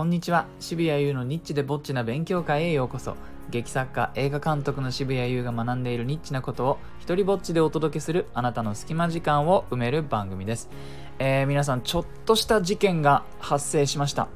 こんにちは。渋谷優のニッチでぼっちな勉強会へようこそ。劇作家映画監督の渋谷優が学んでいるニッチなことを一人ぼっちでお届けするあなたの隙間時間を埋める番組です、えー、皆さんちょっとした事件が発生しました。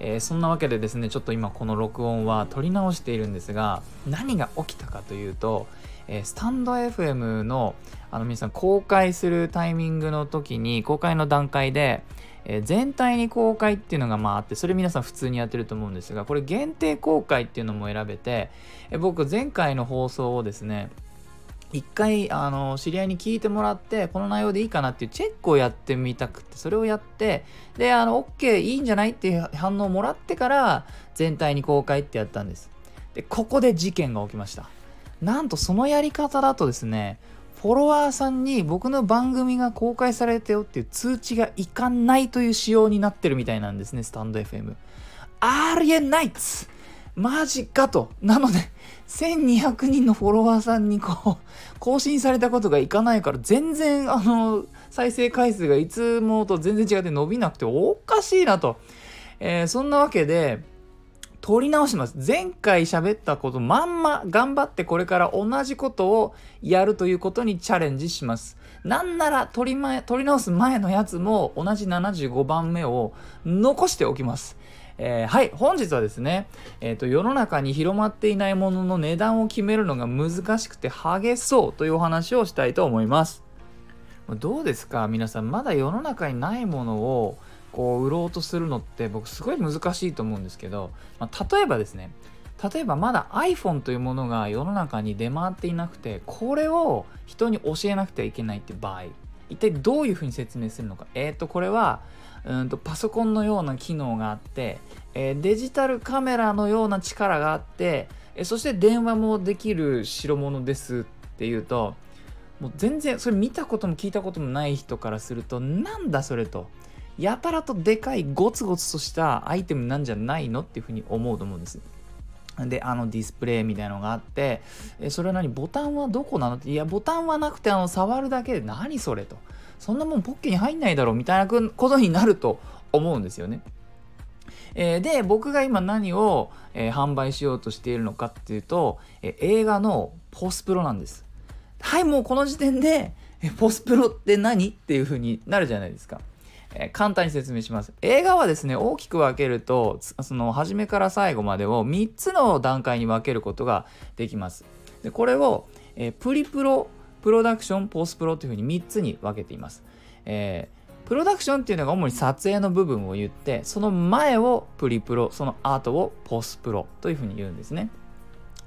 えー、そんなわけでですねちょっと今この録音は撮り直しているんですが何が起きたかというと、え、スタンド FM のあの皆さん公開するタイミングの時に公開の段階で、えー、全体に公開っていうのがまああってそれ皆さん普通にやってると思うんですがこれ限定公開っていうのも選べて、え僕前回の放送をですね一回あの知り合いに聞いてもらってこの内容でいいかなっていうチェックをやってみたくてそれをやってであの OK いいんじゃないっていう反応をもらってから全体に公開ってやったんです。でここで事件が起きました。なんとそのやり方だとですねフォロワーさんに僕の番組が公開されてよっていう通知がいかないという仕様になってるみたいなんですねスタンド FM ありえないっつマジかと。なので、1200人のフォロワーさんにこう、更新されたことがいかないから、全然、あの、再生回数がいつもと全然違って伸びなくておかしいなと。えー、そんなわけで、撮り直します。前回喋ったことまんま頑張ってこれから同じことをやるということにチャレンジします。なんなら撮り前、撮り直す前のやつも同じ75番目を残しておきます。えー、はい、本日はですね、えーと、世の中に広まっていないものの値段を決めるのが難しくて激そうというお話をしたいと思います。どうですか？皆さん、まだ世の中にないものをこう売ろうとするのって僕すごい難しいと思うんですけど、まあ、例えばですね、例えばまだ iPhone というものが世の中に出回っていなくて、これを人に教えなくてはいけないって場合、一体どういうふうに説明するのか。えっ、ー、と、これは、うんとパソコンのような機能があって、えー、デジタルカメラのような力があって、えー、そして電話もできる代物ですっていうともう全然それ見たことも聞いたこともない人からするとなんだそれとやたらとでかいゴツゴツとしたアイテムなんじゃないのっていうふうに思うと思うんです。で、あのディスプレイみたいなのがあって、えそれは何？ボタンはどこなの？って、いや、ボタンはなくて、あの、触るだけで何それと。そんなもんポッケに入んないだろうみたいなことになると思うんですよね。えー、で僕が今何を、えー、販売しようとしているのかっていうと、えー、映画のポスプロなんです。はいもうこの時点で、えポスプロって何？っていう風になるじゃないですか。え簡単に説明します。映画はですね大きく分けるとその初めから最後までを3つの段階に分けることができます。でこれを、えプリプロプロダクション、ポスプロというふうに3つに分けています。えー、プロダクションっていうのが主に撮影の部分を言って、その前をプリプロ、その後をポスプロというふうに言うんですね。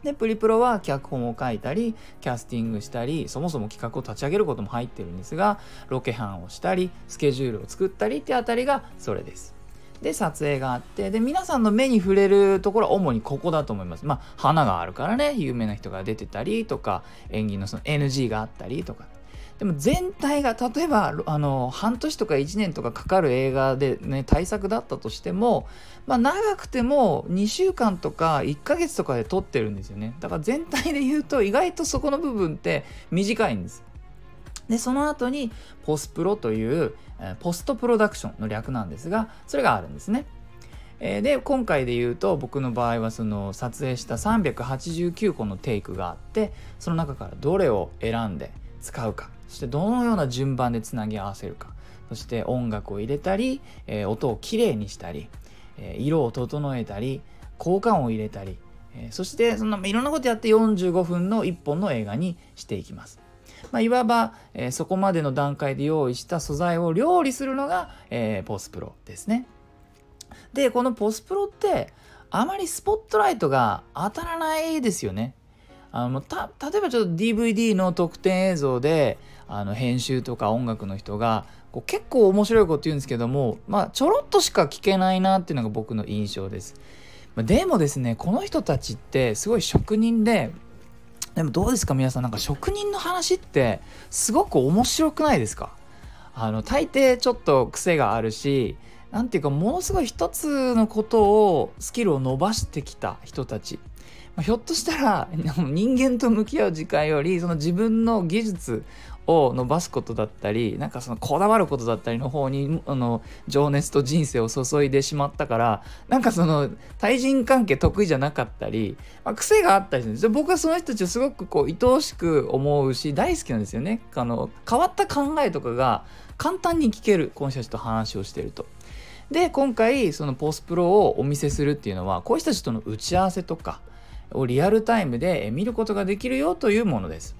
で、プリプロは脚本を書いたり、キャスティングしたり、そもそも企画を立ち上げることも入ってるんですが、ロケハンをしたり、スケジュールを作ったりってあたりがそれです。で撮影があってで皆さんの目に触れるところは主にここだと思いますまあ花があるからね有名な人が出てたりとか演技のその NG があったりとかでも全体が例えばあの半年とか1年とかかかる映画でね対策だったとしても、まあ、長くても2週間とか1ヶ月とかで撮ってるんですよね。だから全体で言うと意外とそこの部分って短いんです。でその後にポスプロというポストプロダクションの略なんですがそれがあるんですね。で今回で言うと僕の場合はその撮影した389個のテイクがあってその中からどれを選んで使うか。そしてどのような順番でつなぎ合わせるかそして音楽を入れたり、えー、音をきれいにしたり、えー、色を整えたり効果音を入れたり、えー、そしてそんないろんなことやって45分の1本の映画にしていきます。まあ、いわば、え、そこまでの段階で用意した素材を料理するのが、えー、ポスプロですね。でこのポスプロってあまりスポットライトが当たらないですよね。あのた例えばちょっと DVD の特典映像であの編集とか音楽の人がこう結構面白いこと言うんですけども、まあ、ちょろっとしか聞けないなっていうのが僕の印象です。でもですねこの人たちってすごい職人ででもどうですか皆さんなんか職人の話ってすごく面白くないですか？あの大抵ちょっと癖があるし何ていうかものすごい一つのことをスキルを伸ばしてきた人たち、ひょっとしたら 人間と向き合う時間よりその自分の技術を伸ばすことだったりなんかそのこだわることだったりの方にあの情熱と人生を注いでしまったからなんかその対人関係得意じゃなかったり、まあ、癖があったりするんですよ僕はその人たちをすごくこう愛おしく思うし大好きなんですよねあの変わった考えとかが簡単に聞けるこの人たちと話をしてると。で今回そのポスプロをお見せするっていうのはこういう人たちとの打ち合わせとかをリアルタイムで見ることができるよというものです。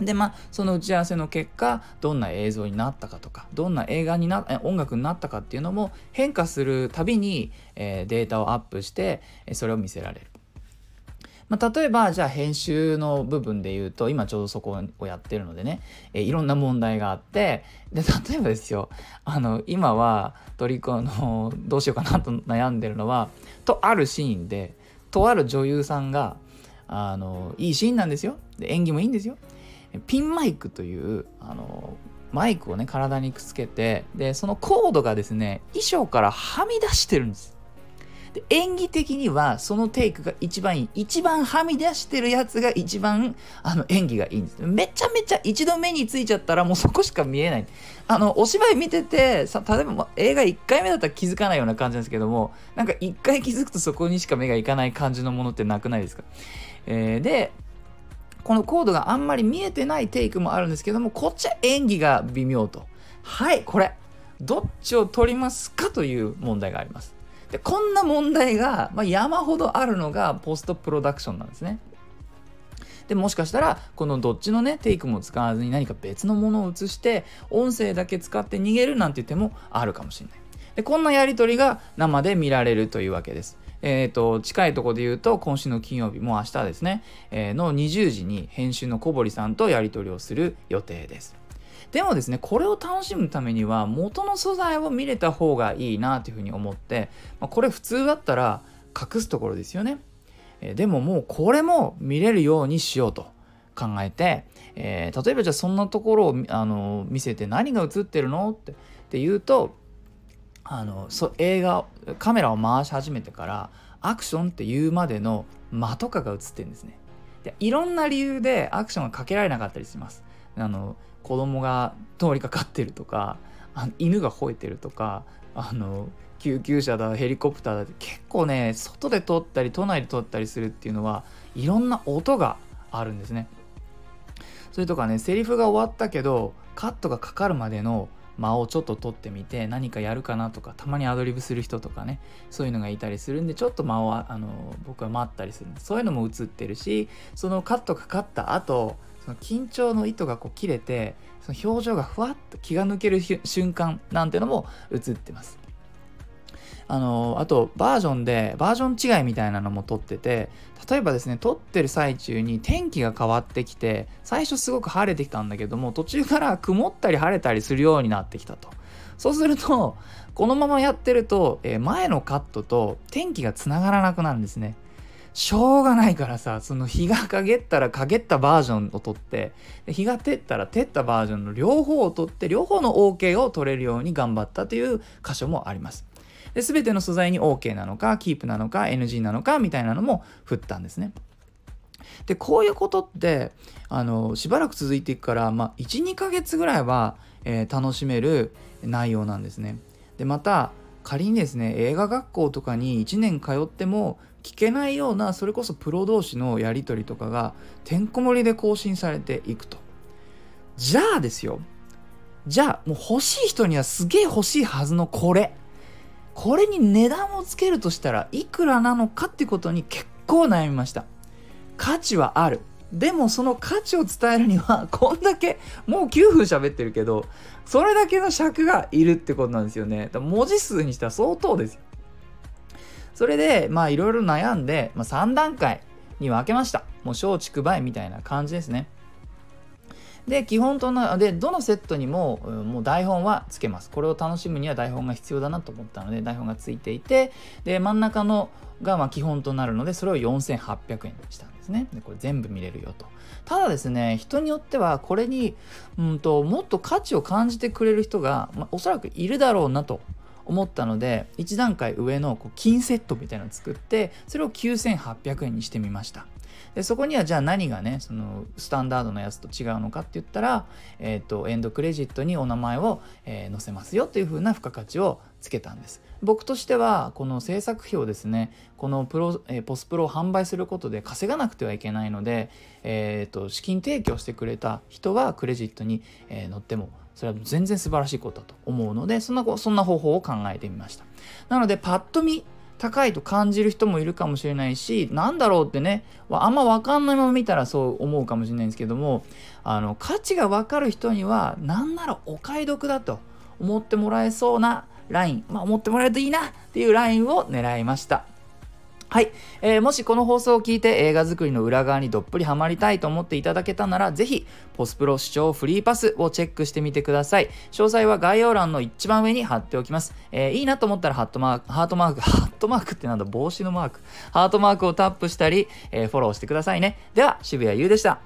でまあその打ち合わせの結果どんな映像になったかとかどんな映画にな音楽になったかっていうのも変化するたびに、えー、データをアップしてそれを見せられる。まあ、例えばじゃあ編集の部分で言うと今ちょうどそこをやってるのでね、えー、いろんな問題があってで例えばですよあの今はトリコのどうしようかなと悩んでるのはとあるシーンでとある女優さんがあのいいシーンなんですよで演技もいいんですよピンマイクというあのマイクをね体にくっつけてでそのコードがですね衣装からはみ出してるんです。で演技的にはそのテイクが一番いい。一番はみ出してるやつが一番あの演技がいいんです。めちゃめちゃ一度目についちゃったらもうそこしか見えない。あのお芝居見ててさ例えば映画1回目だったら気づかないような感じなんですけどもなんか1回気づくとそこにしか目がいかない感じのものってなくないですか、えー、でこのコードがあんまり見えてないテイクもあるんですけどもこっちは演技が微妙と。はいこれ。どっちを取りますかという問題があります。でこんな問題が、ま、山ほどあるのがポストプロダクションなんですね。でもしかしたらこのどっちのねテイクも使わずに何か別のものを映して音声だけ使って逃げるなんていう手もあるかもしれない。でこんなやり取りが生で見られるというわけです。えーと、近いところで言うと今週の金曜日もう明日ですね、えー、の20時に編集の小堀さんとやり取りをする予定です。でもですねこれを楽しむためには元の素材を見れた方がいいなというふうに思って、まあ、これ普通だったら隠すところですよね。えー、でももうこれも見れるようにしようと考えて、えー、例えばじゃあそんなところをあの見せて何が映ってるのってって言うとあのそ映画カメラを回し始めてからアクションっていうまでの間とかが映ってるんですね。でいろんな理由でアクションがかけられなかったりします。あの子供が通りかかってるとかあの犬が吠えてるとかあの救急車だヘリコプターだって結構ね外で撮ったり都内で撮ったりするっていうのはいろんな音があるんですね。それとかねセリフが終わったけどカットがかかるまでの間をちょっと取ってみて何かやるかなとかたまにアドリブする人とかねそういうのがいたりするんでちょっと間をあの僕は待ったりするんでそういうのも映ってるしそのカットかかった後その緊張の糸がこう切れてその表情がふわっと気が抜ける瞬間なんてのも映ってます。あのあとバージョンでバージョン違いみたいなのも撮ってて例えばですね撮ってる最中に天気が変わってきて最初すごく晴れてきたんだけども途中から曇ったり晴れたりするようになってきたと。そうするとこのままやってると、え前のカットと天気がつながらなくなるんですね。しょうがないからさその日が陰ったら陰ったバージョンを取って日が照ったら照ったバージョンの両方を取って両方の OK を取れるように頑張ったという箇所もあります。で全ての素材に OK なのかキープなのか NG なのかみたいなのも振ったんですね。でこういうことってあのしばらく続いていくから、まあ、12ヶ月ぐらいは、えー、楽しめる内容なんですね。でまた仮にですね映画学校とかに1年通っても聞けないようなそれこそプロ同士のやり取りとかがてんこ盛りで更新されていくと。じゃあですよじゃあもう欲しい人にはすげえ欲しいはずのこれこれに値段をつけるとしたらいくらなのかってことに結構悩みました。価値はある。でもその価値を伝えるには こんだけもう9分喋ってるけどそれだけの尺がいるってことなんですよね。文字数にしては相当ですよ。それでまあいろいろ悩んで、まあ、3段階に分けました。もう松竹梅みたいな感じですね。で基本となでどのセットにももう台本はつけます。これを楽しむには台本が必要だなと思ったので台本がついていてで真ん中のがま基本となるのでそれを4800円にしたんですね。でこれ全部見れるよと。ただですね人によってはこれにうんともっと価値を感じてくれる人が、まあ、おそらくいるだろうなと思ったので1段階上のこう金セットみたいなのを作ってそれを9800円にしてみました。でそこにはじゃあ何がねそのスタンダードのやつと違うのかって言ったら、えーと、エンドクレジットにお名前を、えー、載せますよというふうな付加価値をつけたんです。僕としてはこの制作費をですねこのプロ、えー、ポスプロを販売することで稼がなくてはいけないので、えーと、資金提供してくれた人はクレジットに、えー、載ってもそれは全然素晴らしいことだと思うのでそんなそんな方法を考えてみました。なのでパッと見高いと感じる人もいるかもしれないしなんだろうってねあんまわかんないまま見たらそう思うかもしれないんですけどもあの価値がわかる人にはなんならお買い得だと思ってもらえそうなラインまあ思ってもらえるといいなっていうラインを狙いました。はい、えー、もしこの放送を聞いて映画作りの裏側にどっぷりハマりたいと思っていただけたなら、ぜひ、ポスプロ視聴フリーパスをチェックしてみてください。詳細は概要欄の一番上に貼っておきます。えー、いいなと思ったらハットマーク、ハートマーク、ハットマークってなんだ、帽子のマーク。ハートマークをタップしたり、えー、フォローしてくださいね。では、渋谷優でした。